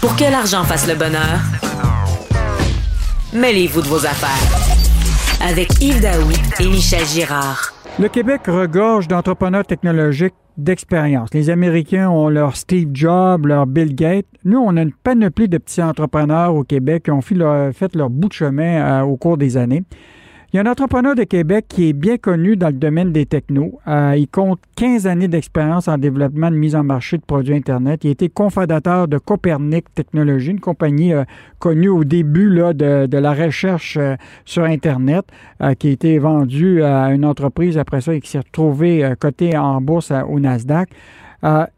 Pour que l'argent fasse le bonheur, mêlez-vous de vos affaires. Avec Yves Daoui et Michel Girard. Le Québec regorge d'entrepreneurs technologiques d'expérience. Les Américains ont leur Steve Jobs, leur Bill Gates. Nous, on a une panoplie de petits entrepreneurs au Québec qui ont fait leur, bout de chemin euh, au cours des années. Il y a un entrepreneur de Québec qui est bien connu dans le domaine des technos. Euh, il compte 15 années d'expérience en développement de mise en marché de produits Internet. Il a été cofondateur de Copernic Technologies, une compagnie euh, connue au début là, de, la recherche euh, sur Internet, qui a été vendue à une entreprise après ça et qui s'est retrouvée cotée en bourse au Nasdaq.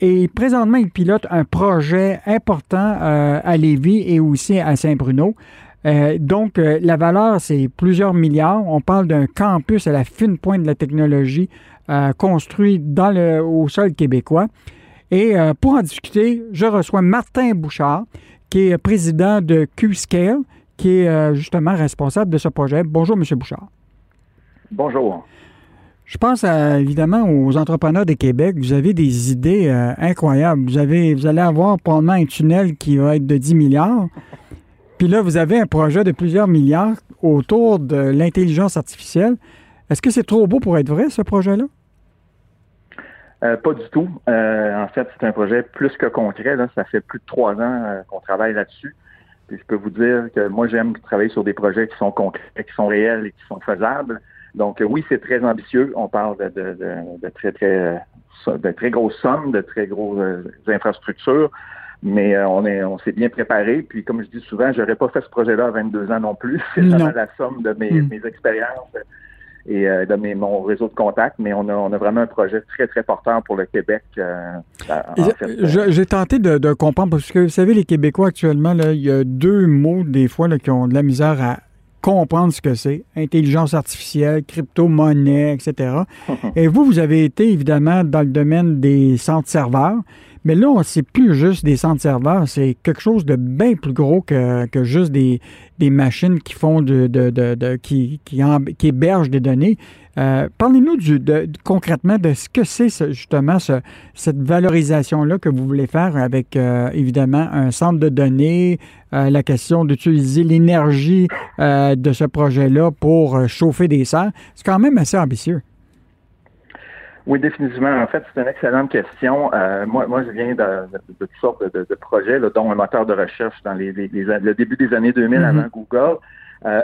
et présentement, il pilote un projet important à Lévis et aussi à Saint-Bruno. Euh, donc, euh, la valeur, c'est plusieurs milliards. On parle d'un campus à la fine pointe de la technologie euh, construit dans le, au sol québécois. Et pour en discuter, je reçois Martin Bouchard, qui est président de Q-Scale, qui est justement responsable de ce projet. Bonjour, M. Bouchard. Bonjour. Je pense évidemment aux entrepreneurs de Québec. Vous avez des idées incroyables. Vous, avez, vous allez avoir probablement un tunnel qui va être de 10 milliards. Puis là, vous avez un projet de plusieurs milliards autour de l'intelligence artificielle. Est-ce que c'est trop beau pour être vrai, ce projet-là? Euh, pas du tout. Euh, en fait, c'est un projet plus que concret. Ça fait plus de trois ans euh, qu'on travaille là-dessus. Puis je peux vous dire que moi, j'aime travailler sur des projets qui sont concrets, qui sont réels et qui sont faisables. Donc oui, c'est très ambitieux. On parle de, de très, très, de très grosses sommes, de très grosses infrastructures. Mais euh, on est, on s'est bien préparé. Puis comme je dis souvent, j'aurais pas fait ce projet-là à 22 ans non plus. C'est vraiment la somme de mes, hmm. expériences et euh, de mes, mon réseau de contacts, mais on a, on a vraiment un projet très, très porteur pour le Québec. Euh, j'ai tenté de, comprendre, parce que vous savez, les Québécois actuellement, là, il y a deux mots des fois qui ont de la misère à comprendre ce que c'est. Intelligence artificielle, crypto-monnaie, etc. et vous, vous avez été évidemment dans le domaine des centres serveurs. Mais là, c'est plus juste des centres serveurs, c'est quelque chose de bien plus gros que, juste des, machines qui font de, de, qui, qui, hébergent des données. Euh, parlez-nous concrètement de ce que c'est justement cette valorisation-là que vous voulez faire avec euh, évidemment un centre de données, euh, la question d'utiliser l'énergie de ce projet-là pour chauffer des serres. C'est quand même assez ambitieux. Oui, définitivement. En fait, c'est une excellente question. Euh, moi, moi, je viens de, toutes sortes de, projets, dont un moteur de recherche dans les, le début des années 2000 mm-hmm. avant Google. Euh,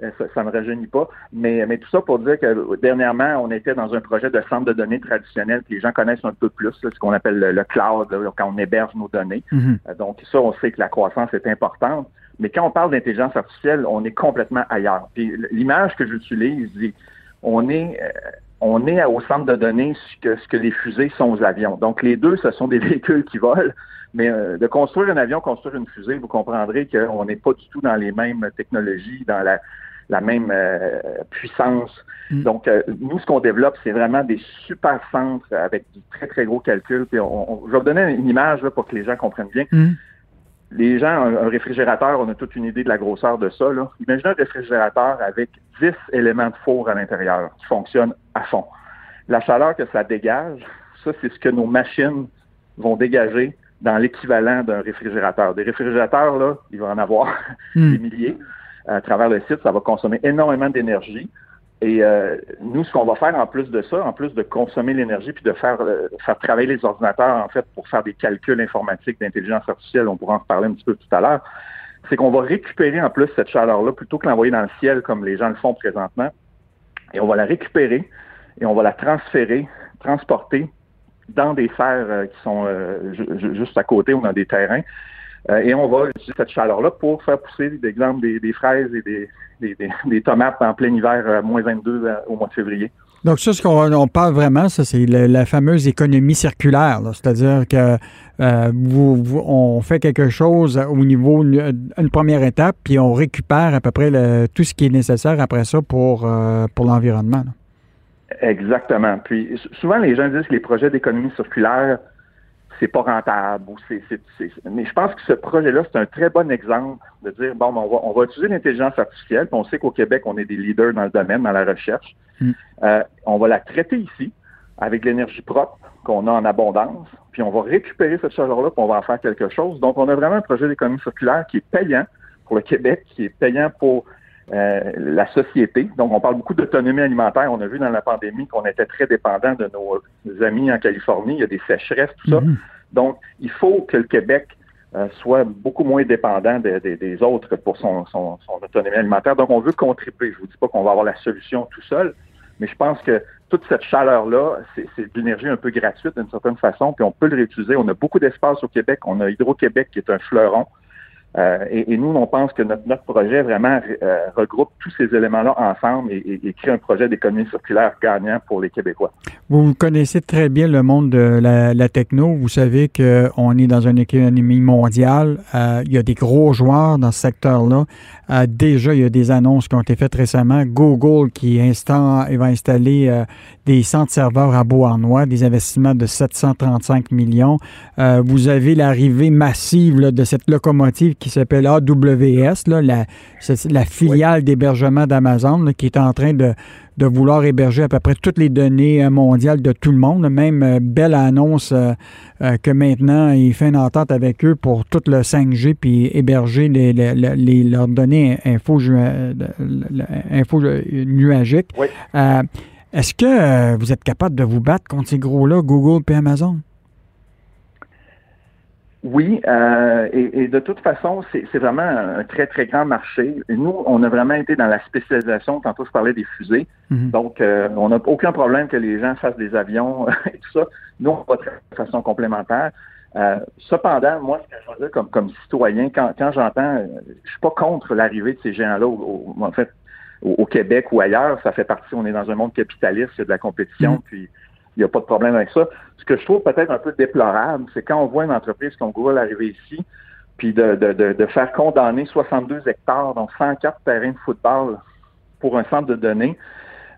ça, ne me rajeunit pas. Mais, mais tout ça pour dire que dernièrement, on était dans un projet de centre de données traditionnel que les gens connaissent un peu plus, ce qu'on appelle le, cloud, quand on héberge nos données. Mm-hmm. Euh, donc ça, on sait que la croissance est importante. Mais quand on parle d'intelligence artificielle, on est complètement ailleurs. Puis l'image que j'utilise on est on est au centre de données ce que, ce que les fusées sont aux avions. Donc, les deux, ce sont des véhicules qui volent. Mais euh, de construire un avion, construire une fusée, vous comprendrez qu'on n'est pas du tout dans les mêmes technologies, dans la, la même euh, puissance. Mm. Donc, euh, nous, ce qu'on développe, c'est vraiment des super centres avec du très, très gros calcul. Puis on, je vais vous donner une image pour que les gens comprennent bien. Mm les gens, un, réfrigérateur, on a toute une idée de la grosseur de ça. Là. Imaginez un réfrigérateur avec 10 éléments de four à l'intérieur qui fonctionnent à fond. La chaleur que ça dégage, ça, c'est ce que nos machines vont dégager dans l'équivalent d'un réfrigérateur. Des réfrigérateurs, là, il va en avoir hmm. des milliers à travers le site. Ça va consommer énormément d'énergie. Et euh, nous, ce qu'on va faire en plus de ça, en plus de consommer l'énergie puis de faire euh, faire travailler les ordinateurs en fait pour faire des calculs informatiques d'intelligence artificielle, on pourra en reparler un petit peu tout à l'heure, c'est qu'on va récupérer en plus cette chaleur-là plutôt que l'envoyer dans le ciel comme les gens le font présentement. Et on va la récupérer et on va la transférer, transporter dans des serres euh, qui sont juste à côté ou dans des terrains. Et on va utiliser cette chaleur-là pour faire pousser, d'exemple, des fraises et des, des, tomates en plein hiver à moins 22 euh, au mois de février. Donc ça, ce qu'on parle vraiment, ça c'est la, fameuse économie circulaire, c'est-à-dire que euh, vous, on fait quelque chose au niveau une, première étape, puis on récupère à peu près tout ce qui est nécessaire après ça pour, euh, pour l'environnement. Exactement. Puis souvent les gens disent que les projets d'économie circulaire c'est pas rentable. Ou c'est, Mais je pense que ce projet-là, c'est un très bon exemple de dire, bon, on va, on va utiliser l'intelligence artificielle, puis on sait qu'au Québec, on est des leaders dans le domaine, dans la recherche. Mm. Euh, on va la traiter ici, avec l'énergie propre qu'on a en abondance, puis on va récupérer cette chaleur-là, puis on va en faire quelque chose. Donc, on a vraiment un projet d'économie circulaire qui est payant pour le Québec, qui est payant pour euh, la société. Donc, on parle beaucoup d'autonomie alimentaire. On a vu dans la pandémie qu'on était très dépendant de nos amis en Californie. Il y a des sécheresses, tout ça. Mm-hmm. Donc, il faut que le Québec euh, soit beaucoup moins dépendant des autres pour son, son, autonomie alimentaire. Donc, on veut contribuer. Je vous dis pas qu'on va avoir la solution tout seul, mais je pense que toute cette chaleur-là, c'est de l'énergie un peu gratuite d'une certaine façon, puis on peut le réutiliser. On a beaucoup d'espace au Québec. On a Hydro-Québec qui est un fleuron. Euh, et, nous, on pense que notre, projet vraiment euh, regroupe tous ces éléments-là ensemble et, et, crée un projet d'économie circulaire gagnant pour les Québécois. Vous connaissez très bien le monde de la, techno. Vous savez qu'on est dans une économie mondiale. Euh, il y a des gros joueurs dans ce secteur-là. déjà, il y a des annonces qui ont été faites récemment. Google qui va installer des centres serveurs à Beauharnois, des investissements de 735 millions. vous avez l'arrivée massive de cette locomotive qui qui s'appelle AWS, là, la, la filiale d'hébergement d'Amazon, qui est en train de, de, vouloir héberger à peu près toutes les données euh, mondiales de tout le monde. Même euh, Bell annonce euh, que maintenant, il fait une entente avec eux pour tout le 5G puis héberger les, les, leurs données info, info nuagiques. Est-ce que vous êtes capable de vous battre contre ces gros-là, Google et Amazon? Oui, euh, et, de toute façon, c'est vraiment un très, très grand marché. Et nous, on a vraiment été dans la spécialisation. Tantôt, je parlais des fusées. Mhm. Donc, euh, on n'a aucun problème que les gens fassent des avions et tout ça. Nous, on va de façon complémentaire. Euh, cependant, moi, ce que je veux dire comme, comme citoyen, quand, quand j'entends, je suis pas contre l'arrivée de ces géants-là, en fait, au, Québec ou ailleurs. Ça fait partie, on est dans un monde capitaliste, il y a de la compétition, mhm. puis il n'y a pas de problème avec ça. Ce que je trouve peut-être un peu déplorable, c'est quand on voit une entreprise comme Google arriver ici, puis de, de, de, faire condamner 62 hectares, donc 104 terrains de football pour un centre de données,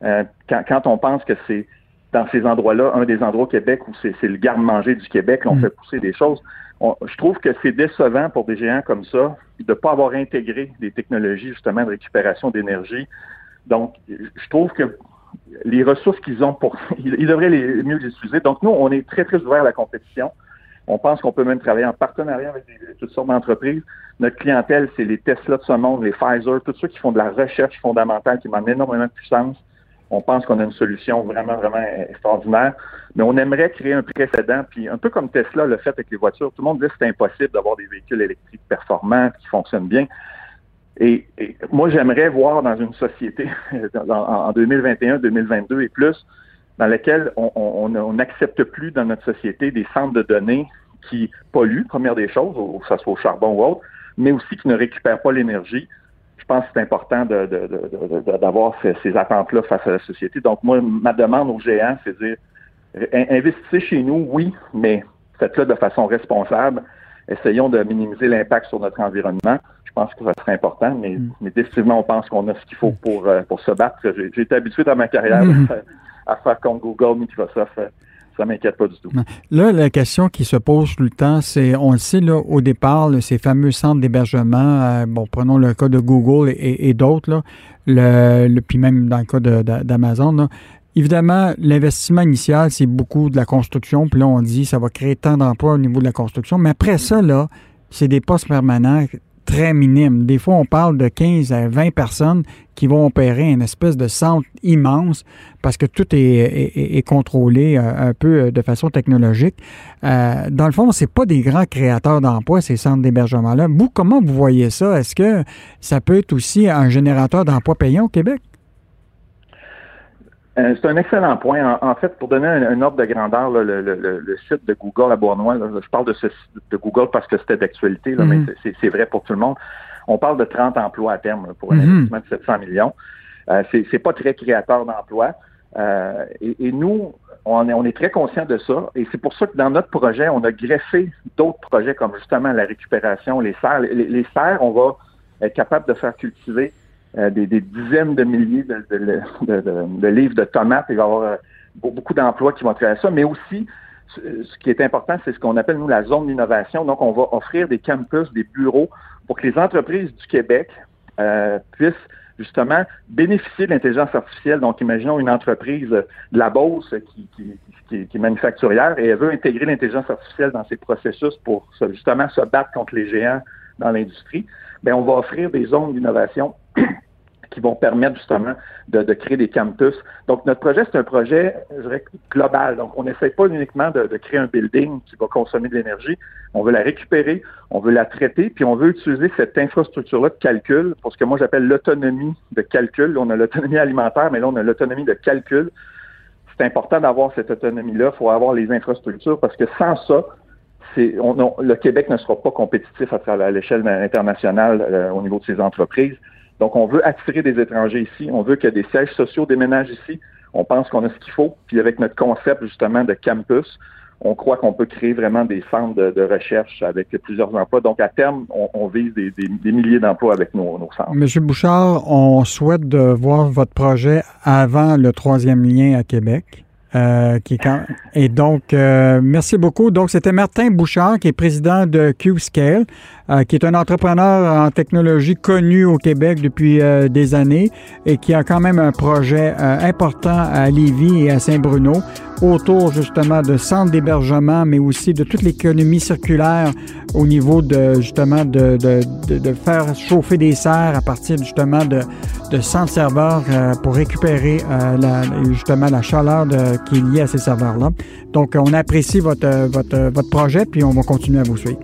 euh, quand, quand, on pense que c'est dans ces endroits-là, un des endroits au Québec où c'est le garde-manger du Québec, on mm. fait pousser des choses. je trouve que c'est décevant pour des géants comme ça de ne pas avoir intégré des technologies justement de récupération d'énergie. Donc, je trouve que les ressources qu'ils ont pour, ils, devraient les mieux les utiliser. Donc nous, on est très très ouvert à la compétition. On pense qu'on peut même travailler en partenariat avec toutes sortes d'entreprises. Notre clientèle, c'est les Tesla de ce monde, les Pfizer, tous ceux qui font de la recherche fondamentale, qui demandent énormément de puissance. On pense qu'on a une solution vraiment, vraiment extraordinaire. Mais on aimerait créer un précédent. Puis un peu comme Tesla le fait avec les voitures, tout le monde dit que c'est impossible d'avoir des véhicules électriques performants qui fonctionnent bien. Et, moi, j'aimerais voir dans une société en 2021, 2022 et plus, dans laquelle on n'accepte plus dans notre société des centres de données qui polluent, première des choses, que ce soit au charbon ou autre, mais aussi qui ne récupèrent pas l'énergie. Je pense que c'est important d'avoir ces attentes-là face à la société. Donc, moi, ma demande aux géants, c'est de dire, investissez chez nous, oui, mais faites-le de façon responsable. Essayons de minimiser l'impact sur notre environnement je pense que ça serait important, mais, mm. mais définitivement, on pense qu'on a ce qu'il faut pour, euh, pour se battre. J'ai été habitué dans ma carrière mm. à faire contre Google, Microsoft. Ça ne m'inquiète pas du tout. Là, la question qui se pose tout le temps, c'est, on le sait, là, au départ, ces fameux centres d'hébergement, euh, bon, prenons le cas de Google et, d'autres, le, puis même dans le cas d'Amazon, Évidemment, l'investissement initial, c'est beaucoup de la construction. Puis là, on dit ça va créer tant d'emplois au niveau de la construction. Mais après ça, là, c'est des postes permanents très minime. Des fois, on parle de 15 à 20 personnes qui vont opérer une espèce de centre immense parce que tout est, contrôlé euh, un peu euh, de façon technologique. Euh, dans le fond, c'est pas des grands créateurs d'emplois, ces centres d'hébergement-là. Vous, comment vous voyez ça? Est-ce que ça peut être aussi un générateur d'emplois payants au Québec? Euh, c'est un excellent point. En, fait, pour donner un, ordre de grandeur, le, site de Google à Bournois, je parle de ce de Google parce que c'était d'actualité, mais mhm. c'est vrai pour tout le monde. On parle de 30 emplois à terme pour un mhm. investissement de 700 millions. Euh, c'est pas très créateur d'emplois. Euh, et, nous, on est, on est très conscient de ça. Et c'est pour ça que dans notre projet, on a greffé d'autres projets comme justement la récupération, les serres. Les, les serres, on va être capable de faire cultiver euh, des, dizaines de milliers de, livres de tomates. Il va y avoir euh, beaucoup d'emplois qui vont à ça, mais aussi, ce qui est important, c'est ce qu'on appelle, nous, la zone d'innovation. Donc, on va offrir des campus, des bureaux pour que les entreprises du Québec euh, puissent justement bénéficier de l'intelligence artificielle. Donc, imaginons une entreprise de la Beauce qui, qui, qui, est manufacturière et elle veut intégrer l'intelligence artificielle dans ses processus pour justement se battre contre les géants dans l'industrie. Bien, on va offrir des zones d'innovation qui vont permettre justement de, créer des campus. Donc, notre projet, c'est un projet, je dirais, global. Donc, on n'essaie pas uniquement de, créer un building qui va consommer de l'énergie. On veut la récupérer, on veut la traiter, puis on veut utiliser cette infrastructure-là de calcul pour ce que moi j'appelle l'autonomie de calcul. On a l'autonomie alimentaire, mais là, on a l'autonomie de calcul. C'est important d'avoir cette autonomie-là. Il faut avoir les infrastructures parce que sans ça, le Québec ne sera pas compétitif à, l'échelle internationale euh, au niveau de ses entreprises. Donc, on veut attirer des étrangers ici. On veut que des sièges sociaux déménagent ici. On pense qu'on a ce qu'il faut. Puis avec notre concept justement de campus, on croit qu'on peut créer vraiment des centres de, recherche avec plusieurs emplois. Donc, à terme, on, vise des, milliers d'emplois avec nos, nos, centres. Monsieur Bouchard, on souhaite de voir votre projet avant le troisième lien à Québec. Euh, qui Et donc, euh, merci beaucoup. Donc, c'était Martin Bouchard, qui est président de QScale, euh, qui est un entrepreneur en technologie connu au Québec depuis des années et qui a quand même un projet important à Lévis et à Saint-Bruno autour justement de centres d'hébergement, mais aussi de toute l'économie circulaire au niveau de justement de, de, de, faire chauffer des serres à partir justement de, de centres serveurs euh, pour récupérer euh, la, justement la chaleur qui est liée à ces serveurs-là. Donc, on apprécie votre, votre, votre projet, puis on va continuer à vous suivre.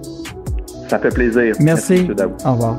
Ça fait plaisir. Merci. Merci Au revoir.